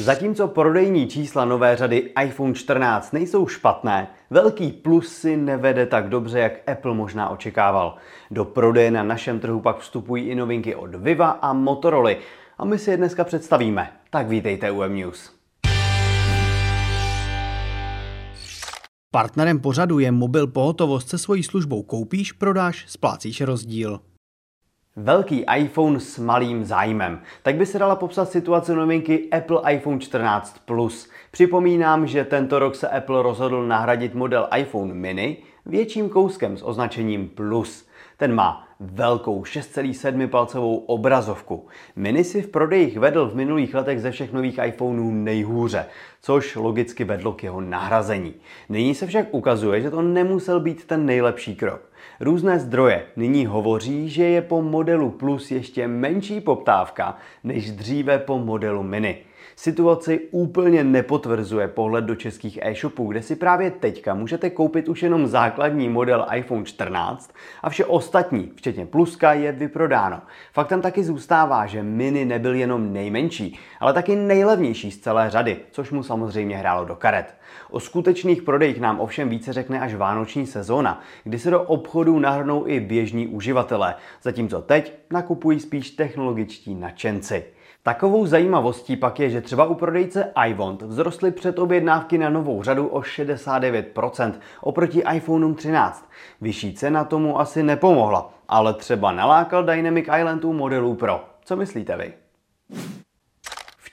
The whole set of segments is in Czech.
Zatímco prodejní čísla nové řady iPhone 14 nejsou špatné, velký plus si nevede tak dobře, jak Apple možná očekával. Do prodeje na našem trhu pak vstupují i novinky od Viva a Motorola a my si je dneska představíme. Tak vítejte u M-News. Partnerem pořadu je mobil pohotovost se svojí službou koupíš, prodáš, splácíš rozdíl. Velký iPhone s malým zájmem. Tak by se dala popsat situace novinky Apple iPhone 14 Plus. Připomínám, že tento rok se Apple rozhodl nahradit model iPhone mini větším kouskem s označením Plus. Ten má velkou 6,7 palcovou obrazovku. Mini si v prodejích vedl v minulých letech ze všech nových iPhoneů nejhůře, což logicky vedlo k jeho nahrazení. Nyní se však ukazuje, že to nemusel být ten nejlepší krok. Různé zdroje nyní hovoří, že je po modelu Plus ještě menší poptávka než dříve po modelu Mini. Situaci úplně nepotvrzuje pohled do českých e-shopů, kde si právě teďka můžete koupit už jenom základní model iPhone 14 a vše ostatní, včetně pluska, je vyprodáno. Faktem taky zůstává, že Mini nebyl jenom nejmenší, ale taky nejlevnější z celé řady, což mu samozřejmě hrálo do karet. O skutečných prodejích nám ovšem více řekne až vánoční sezóna, kdy se do obchodů nahrnou i běžní uživatelé, zatímco teď nakupují spíš technologičtí nadšenci. Takovou zajímavostí pak je, že třeba u prodejce iWant vzrostly předobjednávky na novou řadu o 69% oproti iPhone 13. Vyšší cena tomu asi nepomohla, ale třeba nalákal Dynamic Island u modelů Pro. Co myslíte vy?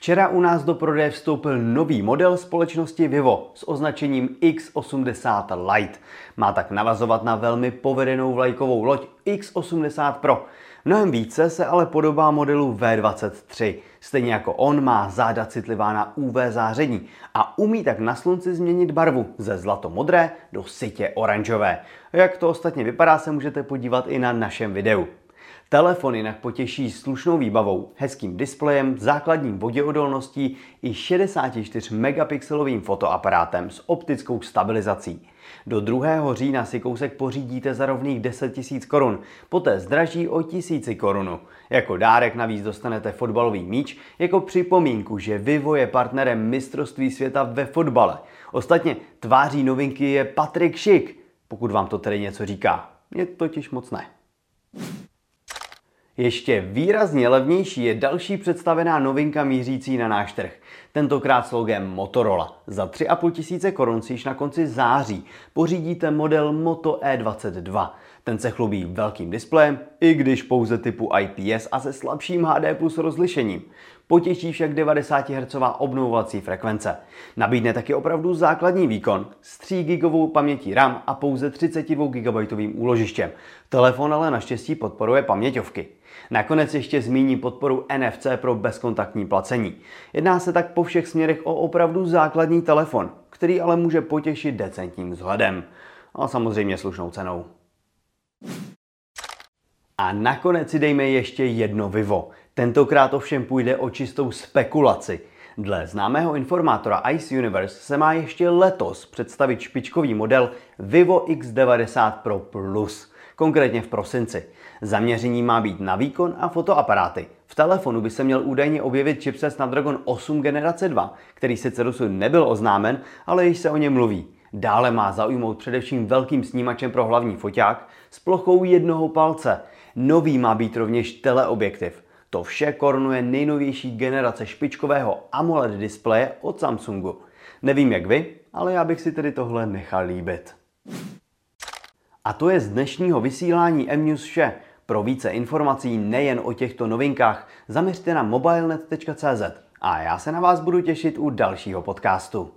Včera u nás do prodeje vstoupil nový model společnosti Vivo s označením X80 Lite. Má tak navazovat na velmi povedenou vlajkovou loď X80 Pro. Mnohem více se ale podobá modelu V23. Stejně jako on má záda citlivá na UV záření a umí tak na slunci změnit barvu ze zlatomodré do sitě oranžové. Jak to ostatně vypadá, se můžete podívat i na našem videu. Telefon jinak potěší slušnou výbavou, hezkým displejem, základním voděodolností i 64 megapixelovým fotoaparátem s optickou stabilizací. Do 2. října si kousek pořídíte za rovných 10 000 korun, poté zdraží o tisíci korunu. Jako dárek navíc dostanete fotbalový míč jako připomínku, že Vivo je partnerem mistrovství světa ve fotbale. Ostatně tváří novinky je Patrik Šik, pokud vám to tedy něco říká. Je totiž moc ne. Ještě výrazně levnější je další představená novinka mířící na náš trh. Tentokrát s logem Motorola. Za 3,5 tisíce korun si již na konci září pořídíte model Moto E22. Ten se chlubí velkým displejem, i když pouze typu IPS a se slabším HD plus rozlišením. Potěší však 90 Hz obnovovací frekvence. Nabídne taky opravdu základní výkon s 3 GB pamětí RAM a pouze 32 GB úložištěm. Telefon ale naštěstí podporuje paměťovky. Nakonec ještě zmíní podporu NFC pro bezkontaktní placení. Jedná se tak po všech směrech o opravdu základní telefon, který ale může potěšit decentním vzhledem. A samozřejmě slušnou cenou. A nakonec si dejme ještě jedno Vivo. Tentokrát ovšem půjde o čistou spekulaci. Dle známého informátora Ice Universe se má ještě letos představit špičkový model Vivo X90 Pro Plus, konkrétně v prosinci. Zaměření má být na výkon a fotoaparáty. V telefonu by se měl údajně objevit chipset Snapdragon 8 generace 2, který sice dosud nebyl oznámen, ale již se o něm mluví. Dále má zaujmout především velkým snímačem pro hlavní foťák s plochou jednoho palce. Nový má být rovněž teleobjektiv. To vše korunuje nejnovější generace špičkového AMOLED displeje od Samsungu. Nevím jak vy, ale já bych si tedy tohle nechal líbit. A to je z dnešního vysílání MNews vše. Pro více informací nejen o těchto novinkách zaměřte na mobilenet.cz a já se na vás budu těšit u dalšího podcastu.